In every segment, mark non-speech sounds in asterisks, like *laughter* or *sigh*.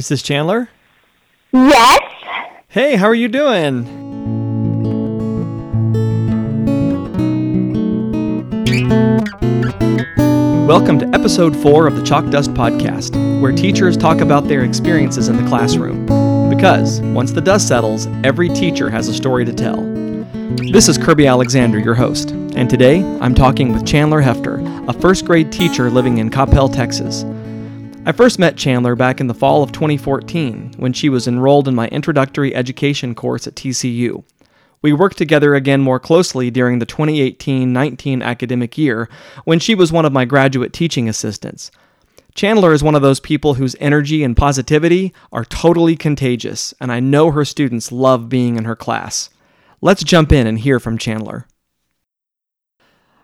Is this Chandler? Yes. Hey, how are you doing? Welcome to episode 4 of the Chalk Dust Podcast, where teachers talk about their experiences in the classroom. Because once the dust settles, every teacher has a story to tell. This is Kirby Alexander, your host, and today I'm talking with Chandler Hefter, a first grade teacher living in Coppell, Texas. I first met Chandler back in the fall of 2014 when she was enrolled in my introductory education course at TCU. We worked together again more closely during the 2018 19 academic year when she was one of my graduate teaching assistants. Chandler is one of those people whose energy and positivity are totally contagious, and I know her students love being in her class. Let's jump in and hear from Chandler.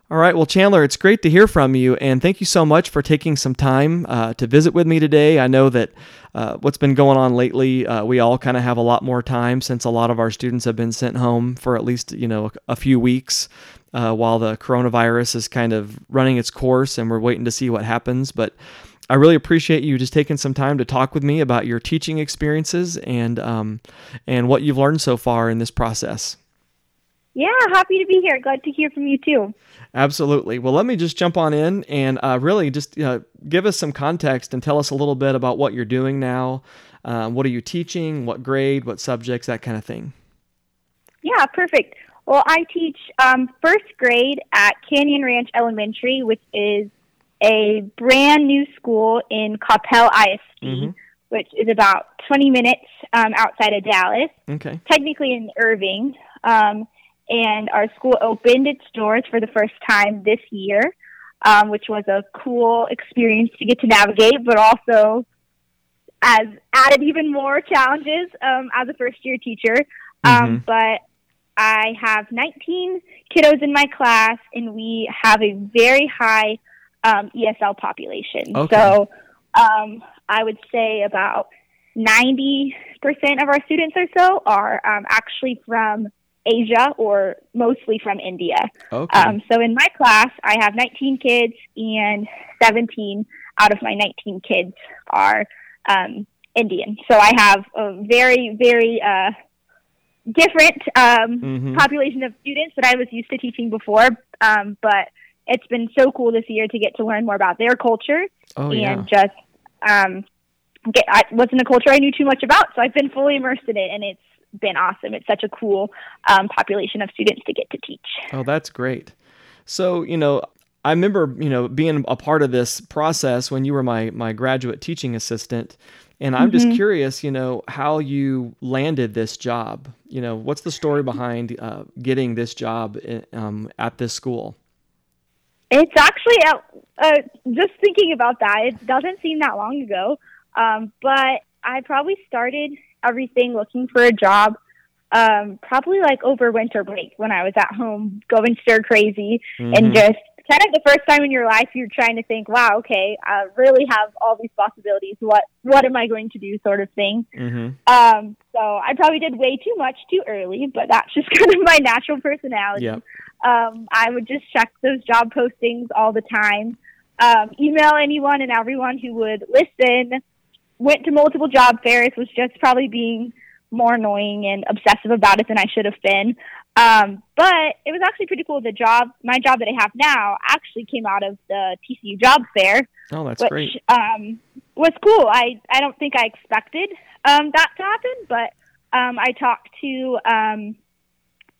All right. Well, Chandler, it's great to hear from you, and thank you so much for taking some time uh, to visit with me today. I know that uh, what's been going on lately, uh, we all kind of have a lot more time since a lot of our students have been sent home for at least you know a few weeks uh, while the coronavirus is kind of running its course, and we're waiting to see what happens. But I really appreciate you just taking some time to talk with me about your teaching experiences and um, and what you've learned so far in this process. Yeah, happy to be here. Glad to hear from you too. Absolutely. Well, let me just jump on in and uh, really just uh, give us some context and tell us a little bit about what you're doing now. Um, what are you teaching? What grade? What subjects? That kind of thing. Yeah, perfect. Well, I teach um, first grade at Canyon Ranch Elementary, which is a brand new school in Coppell ISD, mm-hmm. which is about 20 minutes um, outside of Dallas. Okay. Technically in Irving. Um, and our school opened its doors for the first time this year, um, which was a cool experience to get to navigate, but also as added even more challenges um, as a first year teacher. Um, mm-hmm. But I have 19 kiddos in my class, and we have a very high um, ESL population. Okay. So um, I would say about 90% of our students or so are um, actually from Asia or mostly from India. Okay. Um, so in my class, I have 19 kids, and 17 out of my 19 kids are um, Indian. So I have a very, very uh, different um, mm-hmm. population of students that I was used to teaching before. Um, but it's been so cool this year to get to learn more about their culture oh, and yeah. just um, get. I wasn't a culture I knew too much about, so I've been fully immersed in it, and it's been awesome. It's such a cool um, population of students to get to teach. Oh, that's great. So, you know, I remember, you know, being a part of this process when you were my my graduate teaching assistant, and I'm mm-hmm. just curious, you know, how you landed this job. You know, what's the story *laughs* behind uh, getting this job um, at this school? It's actually uh, uh, just thinking about that. It doesn't seem that long ago, um, but I probably started everything looking for a job um, probably like over winter break when I was at home going stir crazy mm-hmm. and just kind of the first time in your life you're trying to think, wow, okay, I really have all these possibilities. What what am I going to do, sort of thing. Mm-hmm. Um, so I probably did way too much too early, but that's just *laughs* kind of my natural personality. Um, I would just check those job postings all the time, um, email anyone and everyone who would listen went to multiple job fairs, was just probably being more annoying and obsessive about it than I should have been. Um, but it was actually pretty cool. The job, my job that I have now, actually came out of the TCU job fair. Oh, that's which, great. Um, was cool. I I don't think I expected um, that to happen, but um, I talked to um,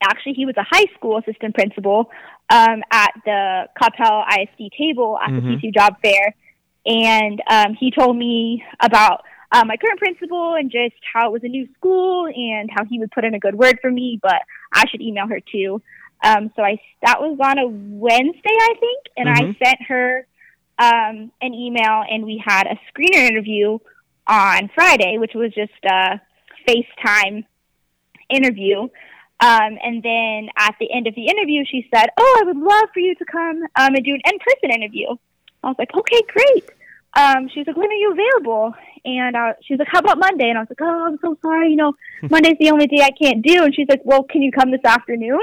actually he was a high school assistant principal um, at the Coppell ISD table at mm-hmm. the TCU job fair and um, he told me about uh, my current principal and just how it was a new school and how he would put in a good word for me, but I should email her too. Um, so I that was on a Wednesday, I think, and mm-hmm. I sent her um, an email, and we had a screener interview on Friday, which was just a FaceTime interview. Um, and then at the end of the interview, she said, "Oh, I would love for you to come um, and do an in-person interview." I was like, "Okay, great." Um, she was like, when are you available? And uh, she was like, how about Monday? And I was like, oh, I'm so sorry. You know, *laughs* Monday's the only day I can't do. And she's like, well, can you come this afternoon?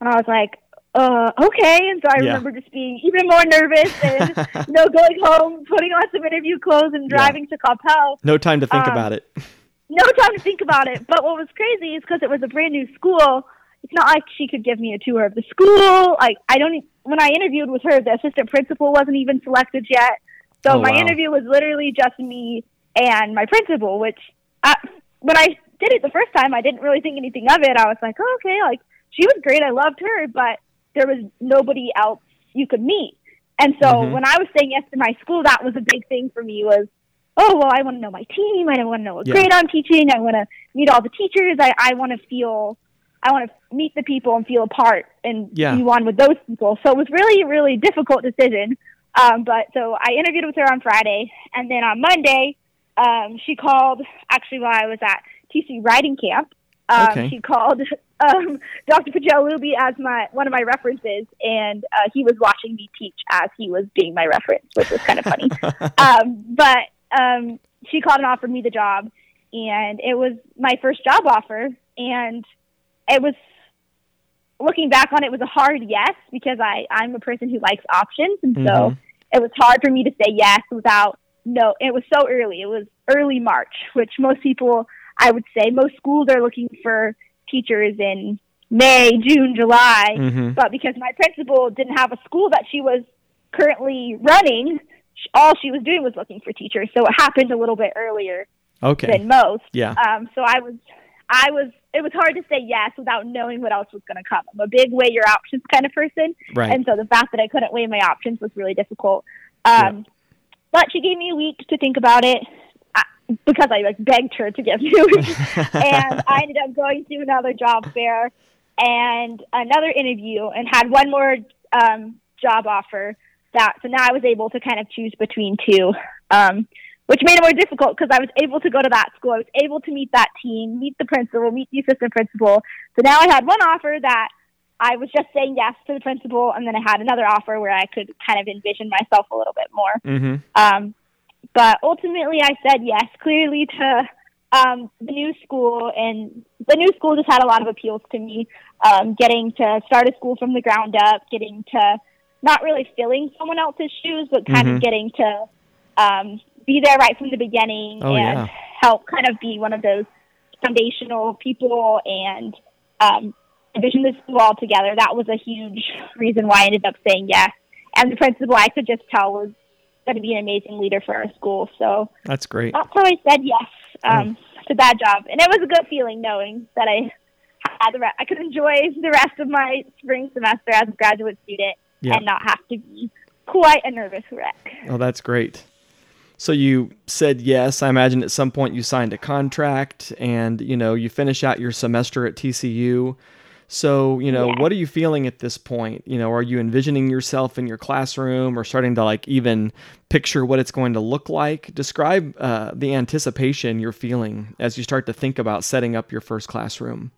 And I was like, uh, okay. And so I Yeah. remember just being even more nervous and, *laughs* you know, going home, putting on some interview clothes and Yeah. driving to Coppell. no time to think Um, about it. *laughs* No time to think about it. But what was crazy is because it was a brand new school, it's not like she could give me a tour of the school. Like, I don't, when I interviewed with her, the assistant principal wasn't even selected yet. So Oh, my wow. interview was literally just me and my principal, which I, when I did it the first time, I didn't really think anything of it. I was like, oh, okay, like she was great. I loved her, but there was nobody else you could meet. And so Mhm. when I was saying yes to my school, that was a big thing for me was, oh, well, I want to know my team. I want to know what Yeah. grade I'm teaching. I want to meet all the teachers. I, I want to feel, I want to meet the people and feel a part and Yeah. be one with those people. So it was really, really difficult decision. Um, but so I interviewed with her on Friday, and then on Monday, um, she called. Actually, while I was at TC writing camp, um, Okay. she called *laughs* um, Dr. Pajalubi as my one of my references, and uh, he was watching me teach as he was being my reference, which was kind of funny. *laughs* um, but um, she called and offered me the job, and it was my first job offer, and it was looking back on it was a hard yes because I I'm a person who likes options, and so Mhm. it was hard for me to say yes without no. It was so early. It was early March, which most people I would say most schools are looking for teachers in May, June, July. Mhm. But because my principal didn't have a school that she was currently running, all she was doing was looking for teachers. So it happened a little bit earlier Okay. than most. Yeah. Um, so I was, I was, it was hard to say yes without knowing what else was going to come. I'm a big weigh your options kind of person. Right. And so the fact that I couldn't weigh my options was really difficult. Um, But she gave me a week to think about it uh, because I like begged her to give me a week. *laughs* and I ended up going to another job fair and another interview and had one more um, job offer. That so now I was able to kind of choose between two, um, which made it more difficult because I was able to go to that school. I was able to meet that team, meet the principal, meet the assistant principal. So now I had one offer that I was just saying yes to the principal, and then I had another offer where I could kind of envision myself a little bit more. mhm. Um, but ultimately, I said yes, clearly to um, the new school, and the new school just had a lot of appeals to me. Um, getting to start a school from the ground up, getting to not really filling someone else's shoes, but kind Mhm. of getting to um, be there right from the beginning Oh, and yeah. help kind of be one of those foundational people and um, envision this school all together. That was a huge reason why I ended up saying yes. And the principal, I could just tell, was going to be an amazing leader for our school. So That's great. that's how I said yes um, to that job, and it was a good feeling knowing that I had the re- I could enjoy the rest of my spring semester as a graduate student Yeah. and not have to be quite a nervous wreck. Oh, that's great. So you said yes. I imagine at some point you signed a contract and, you know, you finish out your semester at TCU. So, you know, Yeah. what are you feeling at this point? You know, are you envisioning yourself in your classroom or starting to like even picture what it's going to look like? Describe uh, the anticipation you're feeling as you start to think about setting up your first classroom.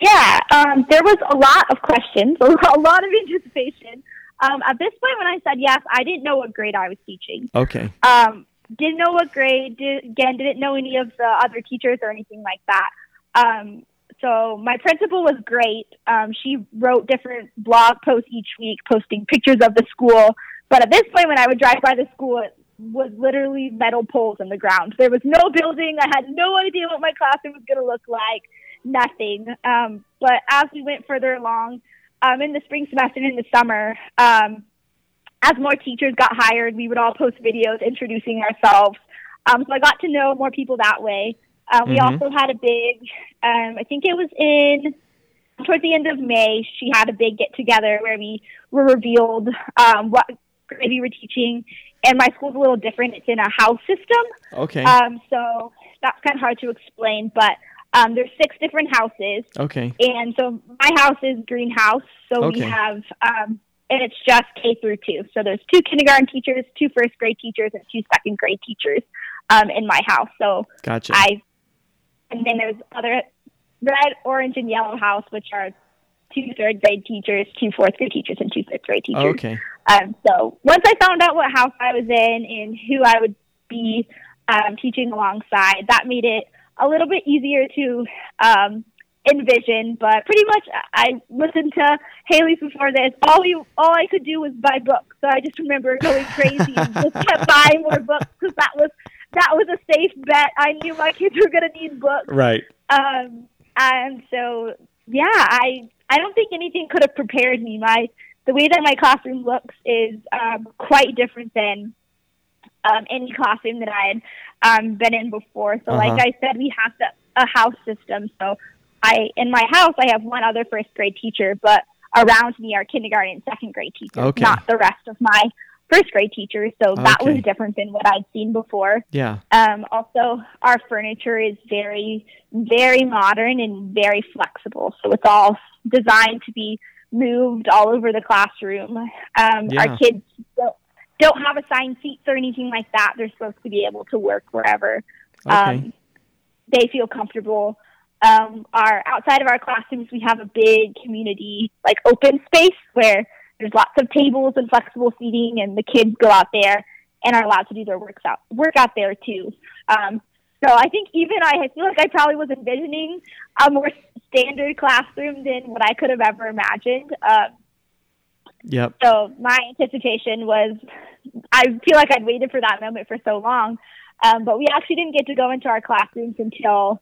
Yeah, um, there was a lot of questions, a *laughs* lot, a lot of anticipation. Um, at this point, when I said yes, I didn't know what grade I was teaching. Okay. Um, didn't know what grade. Did, again, didn't know any of the other teachers or anything like that. Um, so my principal was great. Um, she wrote different blog posts each week, posting pictures of the school. But at this point, when I would drive by the school, it was literally metal poles in the ground. There was no building. I had no idea what my classroom was going to look like. Nothing. Um, but as we went further along, um, in the spring semester and in the summer, um, as more teachers got hired, we would all post videos introducing ourselves. Um, so I got to know more people that way. Uh, we Mhm. also had a big, um, I think it was in towards the end of May, she had a big get together where we were revealed um, what grade we were teaching. And my school's a little different; it's in a house system, Okay. um, so that's kind of hard to explain. But um, there's six different houses, okay. and so my house is greenhouse. So Okay. we have, um, and it's just K through two. So there's two kindergarten teachers, two first grade teachers, and two second grade teachers um, in my house. So Gotcha. I, and then there's other red, orange, and yellow house, which are two third grade teachers, two fourth grade teachers, and two fifth grade teachers. okay. Um, so once I found out what house I was in and who I would be um, teaching alongside, that made it a little bit easier to um, envision. But pretty much, I listened to Haley's before this. All we, all I could do was buy books. So I just remember going crazy and just kept *laughs* buying more books because that was that was a safe bet. I knew my kids were going to need books. Right. Um, and so, yeah, I I don't think anything could have prepared me. My the way that my classroom looks is um, quite different than um, any classroom that I had um, been in before. So, Uh-huh. like I said, we have the, a house system. So, I in my house I have one other first grade teacher, but around me are kindergarten and second grade teachers, Okay. not the rest of my first grade teachers. So that Okay. was different than what I'd seen before. Yeah. Um, also, our furniture is very, very modern and very flexible. So it's all designed to be moved all over the classroom. Um, Yeah. Our kids don't, don't have assigned seats or anything like that. They're supposed to be able to work wherever Okay. um, they feel comfortable. Um, our outside of our classrooms, we have a big community, like open space where there's lots of tables and flexible seating, and the kids go out there and are allowed to do their works out work out there too. Um, so I think even I, I feel like I probably was envisioning a more standard classroom than what I could have ever imagined. Um, yep. so my anticipation was, I feel like I'd waited for that moment for so long, um, but we actually didn't get to go into our classrooms until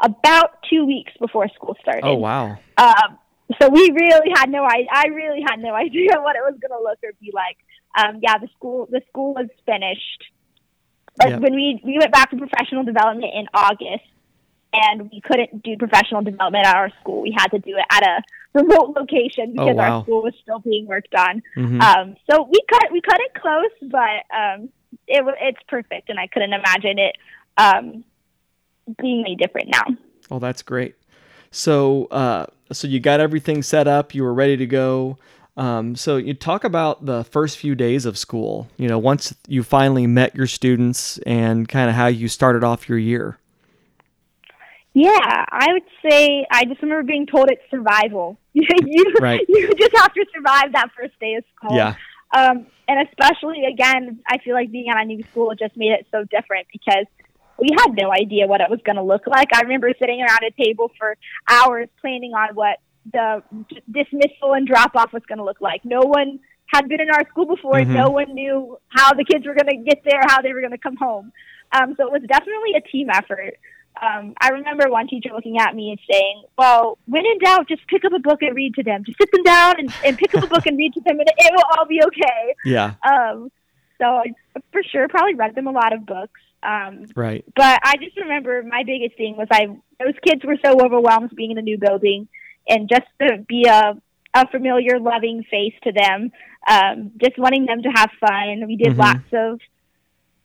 about two weeks before school started. Oh wow. Um, so we really had no I I really had no *laughs* idea what it was going to look or be like. Um, yeah, the school the school was finished. But Yep. when we we went back to professional development in August, and we couldn't do professional development at our school, we had to do it at a remote location Oh, because wow. our school was still being worked on. Mhm. Um, so we cut we cut it close, but um, it it's perfect, and I couldn't imagine it um, being any different now. Oh, that's great. So, uh, so you got everything set up. You were ready to go. Um, so you talk about the first few days of school. You know, once you finally met your students and kind of how you started off your year. Yeah, I would say I just remember being told it's survival. *laughs* you Right. you just have to survive that first day of school. Yeah. Um, and especially again, I feel like being at a new school just made it so different because we had no idea what it was going to look like. I remember sitting around a table for hours planning on what the d- dismissal and drop off was going to look like. No one had been in our school before. Mhm. No one knew how the kids were going to get there, how they were going to come home. Um, so it was definitely a team effort. Um, I remember one teacher looking at me and saying, "Well, when in doubt, just pick up a book and read to them. Just sit them down and, and pick up a book and read to them, and it will all be okay." *laughs* Yeah. Um, so I, for sure, probably read them a lot of books. Um, Right. but I just remember my biggest thing was I those kids were so overwhelmed being in a new building, and just to be a a familiar, loving face to them, um, just wanting them to have fun. We did Mhm. lots of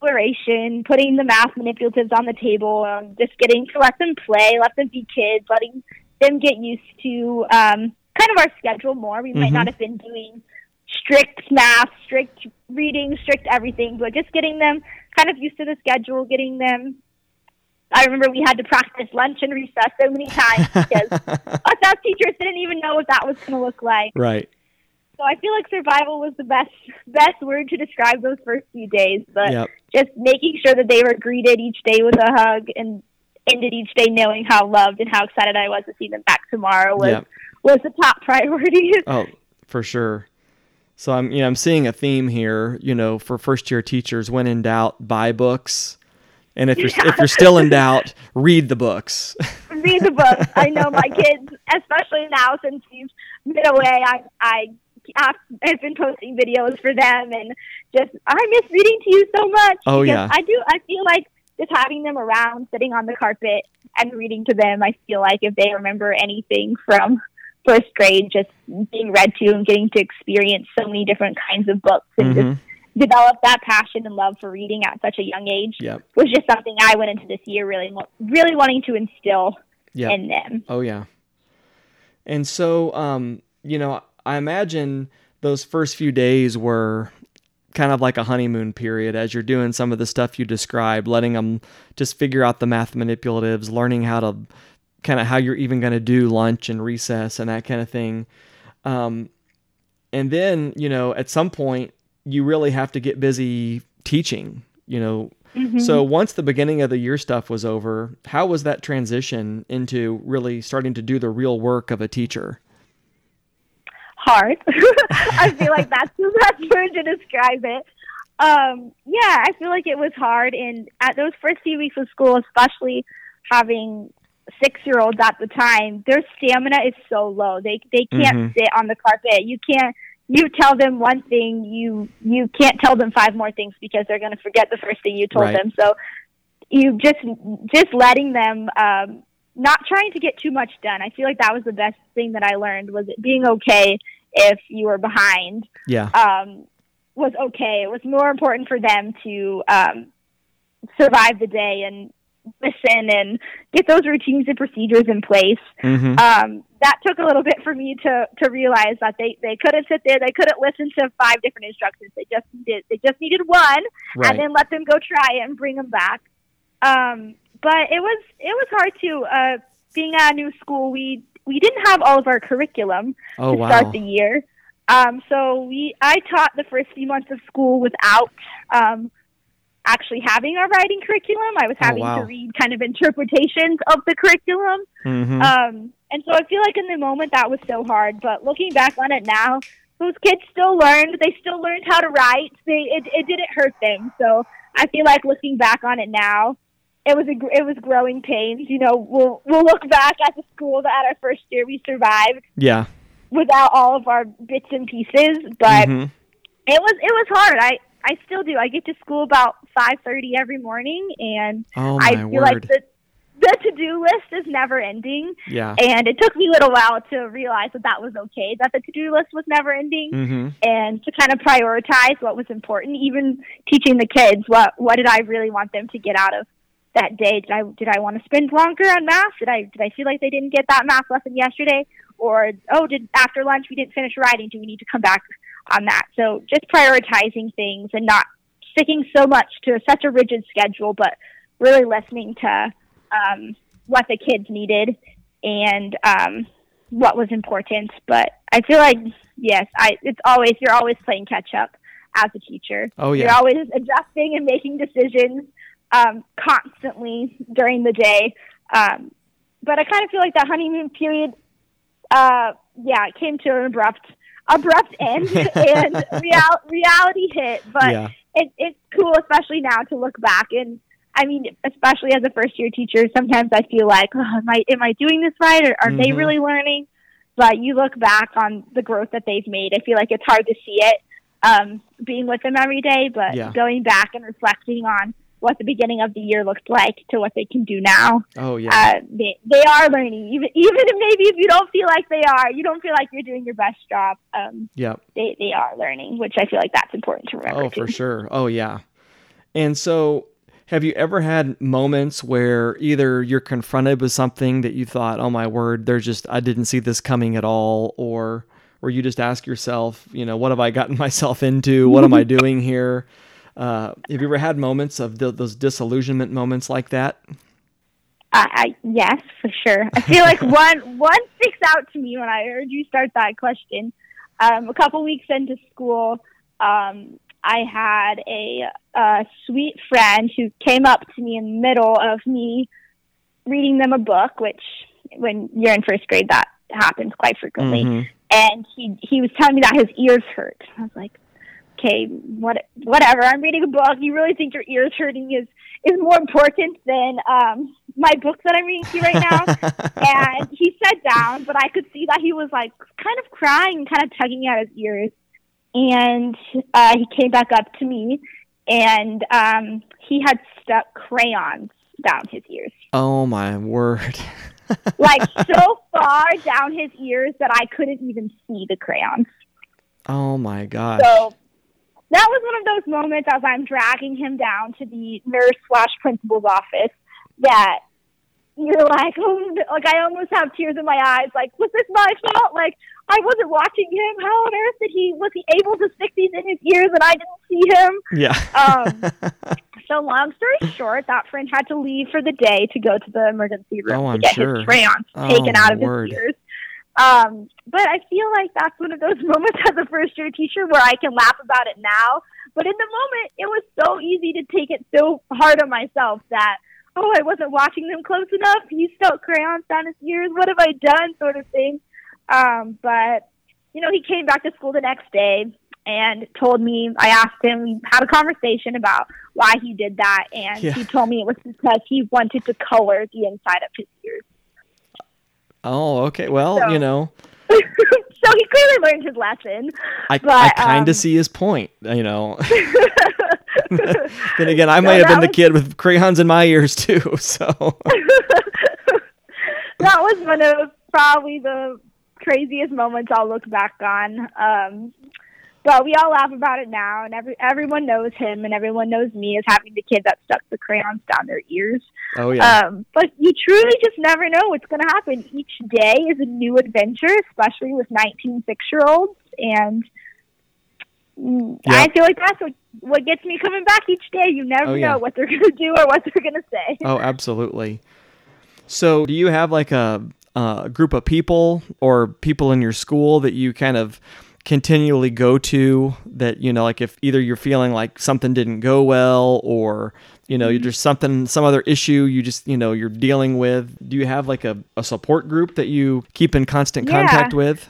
exploration, putting the math manipulatives on the table, um, just getting to let them play, let them be kids, letting them get used to um, kind of our schedule more. We might Mhm. not have been doing strict math, strict reading, strict everything, but just getting them kind of used to the schedule, getting them. I remember we had to practice lunch and recess so many times because *laughs* us as teachers didn't even know what that was going to look like. right. So I feel like survival was the best best word to describe those first few days. But Yep. Just making sure that they were greeted each day with a hug and ended each day knowing how loved and how excited I was to see them back tomorrow was was the top *laughs* priority. Oh, for sure. So I'm, you know, I'm seeing a theme here. You know, for first year teachers, when in doubt, buy books, and if you're if you're still in doubt, read the books. Read the books. I know my *laughs* kids, especially now since we've been away. I I have, have been posting videos for them and just I miss reading to you so much. Oh, yeah. I do. I feel like just having them around, sitting on the carpet and reading to them. I feel like if they remember anything from first grade, just being read to and getting to experience so many different kinds of books and Mhm. just develop that passion and love for reading at such a young age Yep. was just something I went into this year really, really wanting to instill Yep. in them. Oh yeah. And so, um, you know, I imagine those first few days were kind of like a honeymoon period as you're doing some of the stuff you described, letting them just figure out the math manipulatives, learning how to kind of how you're even going to do lunch and recess and that kind of thing. Um, and then, you know, at some point, you really have to get busy teaching. You know, Mhm. So once the beginning of the year stuff was over, how was that transition into really starting to do the real work of a teacher? Hard. *laughs* I feel like *laughs* that's the best word to describe it. Um, yeah, I feel like it was hard, and at those first few weeks of school, especially having six year olds at the time, their stamina is so low. They they can't Mhm. sit on the carpet. You can't. You tell them one thing, you you can't tell them five more things because they're going to forget the first thing you told Right. them. So you just just letting them um, not trying to get too much done. I feel like that was the best thing that I learned was it being okay if you were behind Yeah. um, was okay. It was more important for them to um, survive the day and listen and get those routines and procedures in place. hmm Um, that took a little bit for me to to realize that they they couldn't sit there, they couldn't listen to five different instructions. They just needed they just needed one, Right. and then let them go try it and bring them back. Um, but it was it was hard too. Uh, being at a new school, we we didn't have all of our curriculum oh to wow. start the year. Um, so we I taught the first few months of school without um, actually having our writing curriculum. I was Oh, having wow. to read kind of interpretations of the curriculum. hmm Um, and so I feel like in the moment that was so hard. But looking back on it now, those kids still learned. They still learned how to write. They it, it didn't hurt them. So I feel like looking back on it now, it was a it was growing pains. You know, we'll we'll look back at the school that our first year we survived yeah. without all of our bits and pieces. But Mhm. it was it was hard. I I still do. I get to school about five thirty every morning, and Oh I feel word. like the the to do list is never ending. yeah. And it took me a little while to realize that that was okay, that the to do list was never ending, hmm and to kind of prioritize what was important. Even teaching the kids what what did I really want them to get out of that day? Did I did I want to spend longer on math? Did I did I feel like they didn't get that math lesson yesterday? Or oh, did after lunch we didn't finish writing? Do we need to come back on that? So just prioritizing things and not sticking so much to such a rigid schedule, but really listening to um, what the kids needed and um, what was important. But I feel like yes, I it's always you're always playing catch up as a teacher. Oh yeah, You're always adjusting and making decisions um, constantly during the day. Um, but I kind of feel like that honeymoon period, uh, yeah, it came to an abrupt abrupt *laughs* end, and real, reality hit. But yeah. it, it's cool, especially now, to look back and. I mean, especially as a first year teacher, sometimes I feel like, oh, am I am I doing this right, or are they Mhm. really learning? But you look back on the growth that they've made. I feel like it's hard to see it um, being with them every day, but Yeah. going back and reflecting on what the beginning of the year looked like to what they can do now, Oh yeah. uh, they they are learning. Even even if maybe if you don't feel like they are, you don't feel like you're doing your best job. Um, yep. they they are learning, which I feel like that's important to remember Oh, too. for sure. Oh, yeah. And so, have you ever had moments where either you're confronted with something that you thought, "Oh my word, there's just I didn't see this coming at all," or where you just ask yourself, you know, what have I gotten *laughs* myself into? What am I *laughs* doing here? Uh, have you ever had moments of th- those disillusionment moments like that? I, I yes, for sure. I feel like *laughs* one one sticks out to me when I heard you start that question. Um, a couple weeks into school, um, I had a, a sweet friend who came up to me in the middle of me reading them a book, which when you're in first grade that happens quite frequently. Mhm. And he he was telling me that his ears hurt. I was like, okay, what whatever. I'm reading a book. You really think your ears hurting is is more important than um, my book that I'm reading to you right now? *laughs* and he sat down, but I could see that he was like kind of crying, kind of tugging at his ears. And uh, he came back up to me, and um, he had stuck crayons down his ears, oh my word. *laughs* like so far down his ears that I couldn't even see the crayons. oh my god! So that was one of those moments as I'm dragging him down to the nurse slash principal's office that you're like, oh, like I almost have tears in my eyes. Like, was this my fault? Like, I wasn't watching him. How on earth did he was he able to stick these in his ears and I didn't see him? yeah. Um, *laughs* So long story short, that friend had to leave for the day to go to the emergency room Oh, to I'm get sure. his crayons Oh, taken out of word. his ears. Um, but I feel like that's one of those *laughs* moments as a first year teacher where I can laugh about it now, But in the moment, it was so easy to take it so hard on myself that, oh, I wasn't watching them close enough. He stuck crayons down his ears. What have I done? Sort of thing. Um, but, you know, he came back to school the next day and told me, I asked him, had a conversation about why he did that. And Yeah. he told me it was because he wanted to color the inside of his ears. Oh, okay. Well, So- you know, *laughs* so he clearly learned his lesson. I, But, I kind of um, see his point. You know. *laughs* then again, I So might have been that the kid with crayons in my ears too. *laughs* So. that was one of probably the craziest moments I'll look back on. Um, but we all laugh about it now, and every everyone knows him, and everyone knows me as having the kid that stuck the crayons down their ears. Oh yeah. Um, but you truly just never know what's going to happen. Each day is a new adventure, especially with 19 six year olds. And Yeah. I feel like that's what, what gets me coming back each day. You never Oh, yeah. know what they're *laughs* going to do or what they're going to say. Oh, absolutely. So, do you have like a, a group of people or people in your school that you kind of continually go to that, you know, like if either you're feeling like something didn't go well or, you know, there's something, some other issue you just, you know, you're dealing with? Do you have like a, a support group that you keep in constant Yeah. contact with?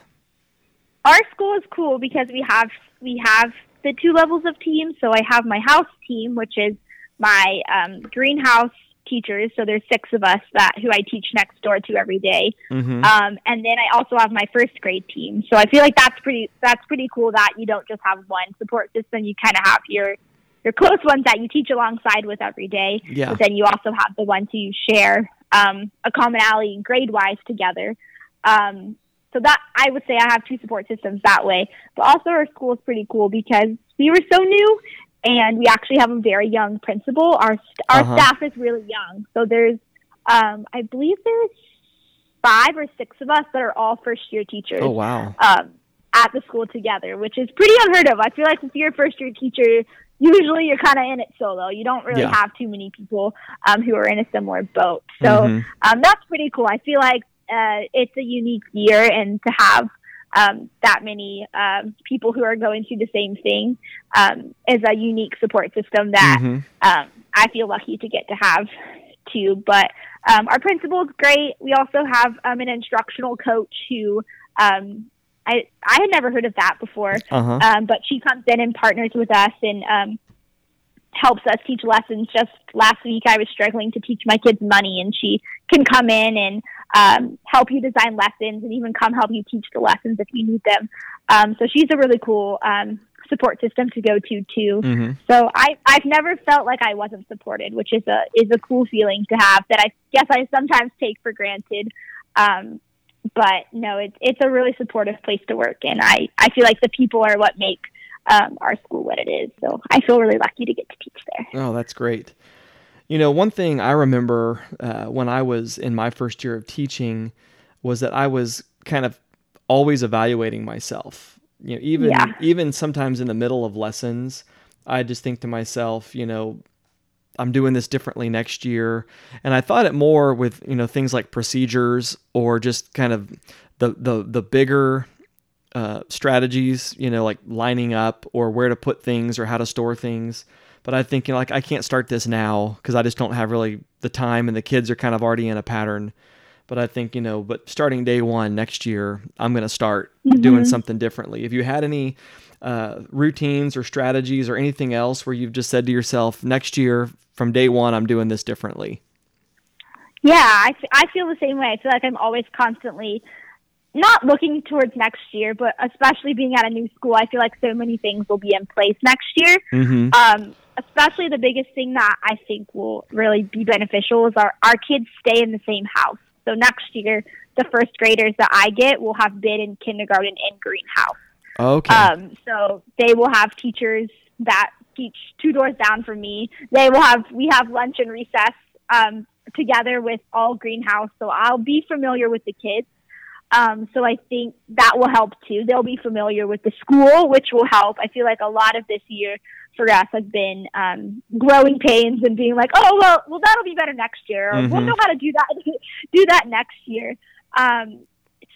Our school is cool because we have we have the two levels of teams. So I have my house team, which is my um, greenhouse teachers. So there's six of us that who I teach next door to every day. Mm-hmm. Um, and then I also have my first grade team. So I feel like that's pretty that's pretty cool that you don't just have one support system. You kind of have your your close ones that you teach alongside with every day. Yeah. But then you also have the ones who you share um, a commonality grade wise together. Um, so that I would say I have two support systems that way. But also our school is pretty cool because we were so new and we actually have a very young principal. Our st- our Uh-huh. staff is really young. So there's um, I believe there's five or six of us that are all first year teachers Oh, wow. um, at the school together, which is pretty unheard of. I feel like if you're a first year teacher, usually you're kind of in it solo. You don't really Yeah. have too many people um, who are in a similar boat. So Mhm. um, that's pretty cool. I feel like uh, it's a unique year, and to have um, that many um, people who are going through the same thing um, is a unique support system that Mhm. um, I feel lucky to get to have too. But um, our principal is great. We also have um, an instructional coach who um, I I had never heard of that before, Uh-huh. um, but she comes in and partners with us and um, helps us teach lessons. Just last week, I was struggling to teach my kids money, and she can come in and um, help you design lessons and even come help you teach the lessons if you need them. Um, so she's a really cool um, support system to go to too. Mhm. So I I've never felt like I wasn't supported, which is a is a cool feeling to have that I guess I sometimes take for granted. Um, but no, it's it's a really supportive place to work, and I I feel like the people are what make um, our school what it is. So I feel really lucky to get to teach there. Oh, that's great. You know, one thing I remember uh, when I was in my first year of teaching was that I was kind of always evaluating myself. You know, even Yeah. even sometimes in the middle of lessons, I just think to myself, you know, I'm doing this differently next year. And I thought it more with, you know, things like procedures or just kind of the the the bigger uh, strategies, you know, like lining up or where to put things or how to store things. But I think, you know, like I can't start this now because I just don't have really the time and the kids are kind of already in a pattern. But I think, you know, but starting day one next year, I'm going to start doing something differently. If you had any uh, routines or strategies or anything else where you've just said to yourself, next year from day one, I'm doing this differently. Yeah, I, f- I feel the same way. I feel like I'm always constantly not looking towards next year, but especially being at a new school, I feel like so many things will be in place next year. Mm-hmm. Um, especially the biggest thing that I think will really be beneficial is our, our kids stay in the same house. So next year, the first graders that I get will have been in kindergarten and greenhouse. Okay. Um, so they will have teachers that teach two doors down from me. They will have we have lunch and recess um, together with all greenhouse. So I'll be familiar with the kids. Um, so I think that will help too. They'll be familiar with the school, which will help. I feel like a lot of this year for us has been um, growing pains and being like, oh well, well that'll be better next year. Or We'll Mhm. know how to do that *laughs* do that next year. Um,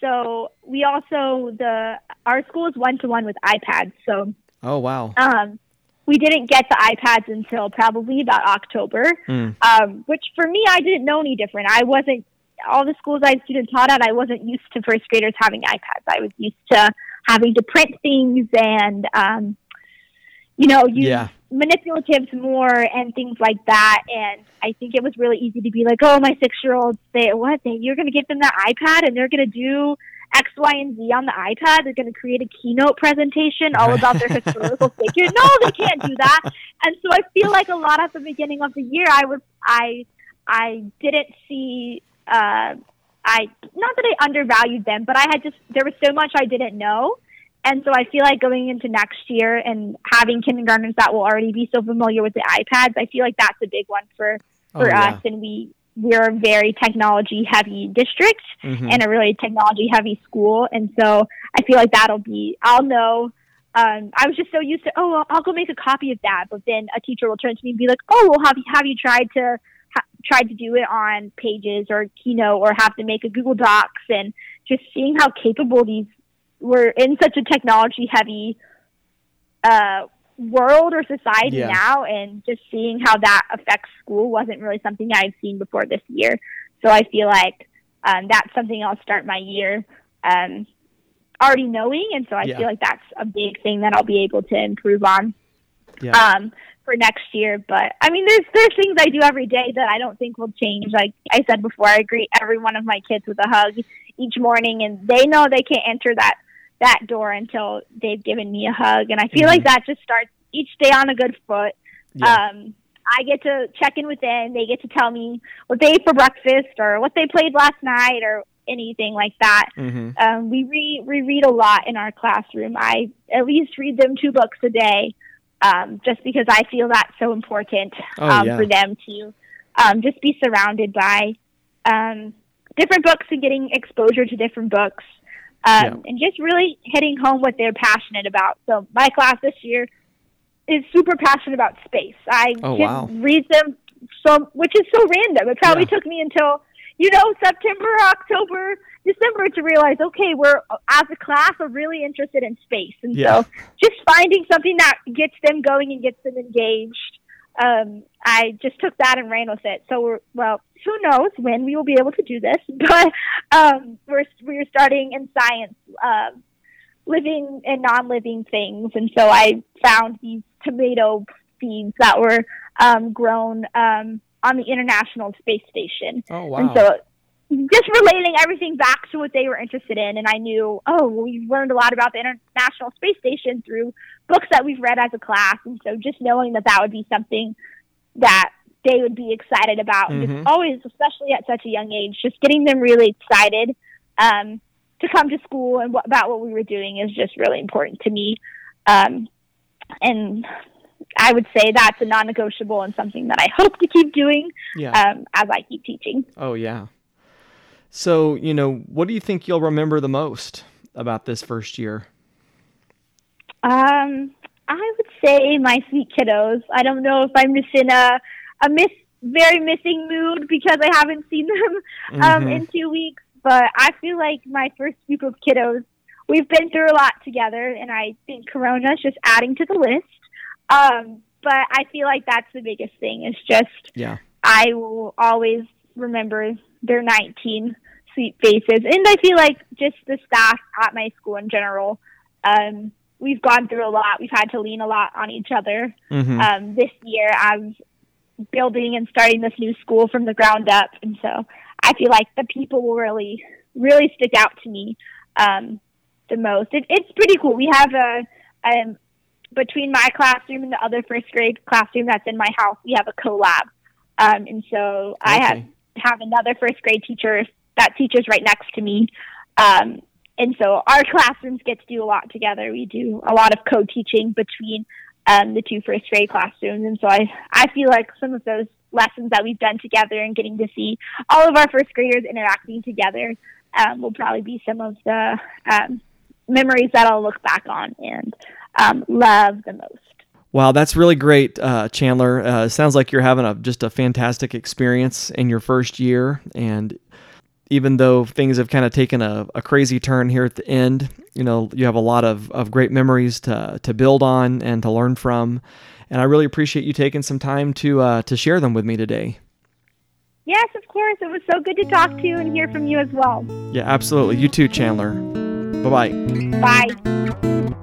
so we also the our school is one to one with iPads. So oh, wow. um, we didn't get the iPads until probably about October, Mm. um, which for me, I didn't know any different. I wasn't, all the schools I student taught at, I wasn't used to first graders having iPads. I was used to having to print things and, um, you know, use Yeah. manipulatives more and things like that. And I think it was really easy to be like, oh, my six year olds, they, what, they, you're going to give them that iPad and they're going to do X, Y, and Z on the iPad. They're going to create a keynote presentation all about their historical *laughs* figure. No, they can't do that. And so I feel like a lot at the beginning of the year, I was, I, I didn't see, uh, I, not that I undervalued them, but I had just, there was so much I didn't know. And so I feel like going into next year and having kindergartners that will already be so familiar with the iPads, I feel like that's a big one for, for Oh, yeah. us. And we, we're a very technology heavy district Mhm. and a really technology heavy school. And so I feel like that'll be, I'll know. Um, I was just so used to, oh, I'll, I'll go make a copy of that. But then a teacher will turn to me and be like, oh, well, have you, have you tried to, tried to do it on pages or Keynote or have to make a Google Docs and just seeing how capable these we're in such a technology heavy uh, world or society Yeah. now, and just seeing how that affects school wasn't really something I've seen before this year. So I feel like um, that's something I'll start my year um, already knowing, and so I Yeah. feel like that's a big thing that I'll be able to improve on Yeah. um, for next year. But I mean, there's there's things I do every day that I don't think will change. Like I said before, I greet every one of my kids with a hug each morning, and they know they can't enter that that door until they've given me a hug. And I feel like that just starts each day on a good foot. Yeah. Um, I get to check in with them. They get to tell me what they ate for breakfast or what they played last night or anything like that. Mhm. Um, we read we read a lot in our classroom. I at least read them two books a day, um, just because I feel that's so important Oh, um, yeah. for them to um, just be surrounded by um, different books and getting exposure to different books, um, Yeah. and just really hitting home what they're passionate about. So my class this year is super passionate about space. I Oh, just wow. read them so, which is so random. It probably Yeah. took me until you know September, October, December to realize, okay, we're as a class are really interested in space, and Yeah. so just finding something that gets them going and gets them engaged. Um, I just took that and ran with it. So we're well, who knows when we will be able to do this, *laughs* but um, we're we're starting in science, um, living and non-living things, and so I found these tomato seeds that were um, grown um, on the International Space Station. Oh wow. And so just relating everything back to what they were interested in. And I knew, oh, we've learned a lot about the International Space Station through books that we've read as a class. And so just knowing that that would be something that they would be excited about, and Mhm. just always, especially at such a young age, just getting them really excited um, to come to school and what, about what we were doing is just really important to me. Um, and I would say that's a non-negotiable and something that I hope to keep doing yeah. um, as I keep teaching. oh yeah. So, you know, what do you think you'll remember the most about this first year? Um, I would say my sweet kiddos. I don't know if I'm just in a a miss very missing mood because I haven't seen them um, Mhm. in two weeks. But I feel like my first group of kiddos, we've been through a lot together, and I think Corona's just adding to the list. Um, but I feel like that's the biggest thing. It's just Yeah. I will always remember their 19 sweet faces. And I feel like just the staff at my school in general, um, we've gone through a lot. We've had to lean a lot on each other Mhm. um, this year as building and starting this new school from the ground up. And so I feel like the people will really, really stick out to me um, the most. It, it's pretty cool. We have a, um, between my classroom and the other first grade classroom that's in my house, we have a collab. Um, and so I have, have another first grade teacher that teaches right next to me. Um, and so our classrooms get to do a lot together. We do a lot of co-teaching between um, the two first grade classrooms, and so I I feel like some of those lessons that we've done together and getting to see all of our first graders interacting together um, will probably be some of the um, memories that I'll look back on and um, love the most. Wow, that's really great, uh, Chandler. Uh, sounds like you're having a just a fantastic experience in your first year, and even though things have kind of taken a, a crazy turn here at the end, you know, you have a lot of, of great memories to, to build on and to learn from. And I really appreciate you taking some time to, uh, to share them with me today. Yes, of course. It was so good to talk to you and hear from you as well. Yeah, absolutely. You too, Chandler. Bye-bye. Bye.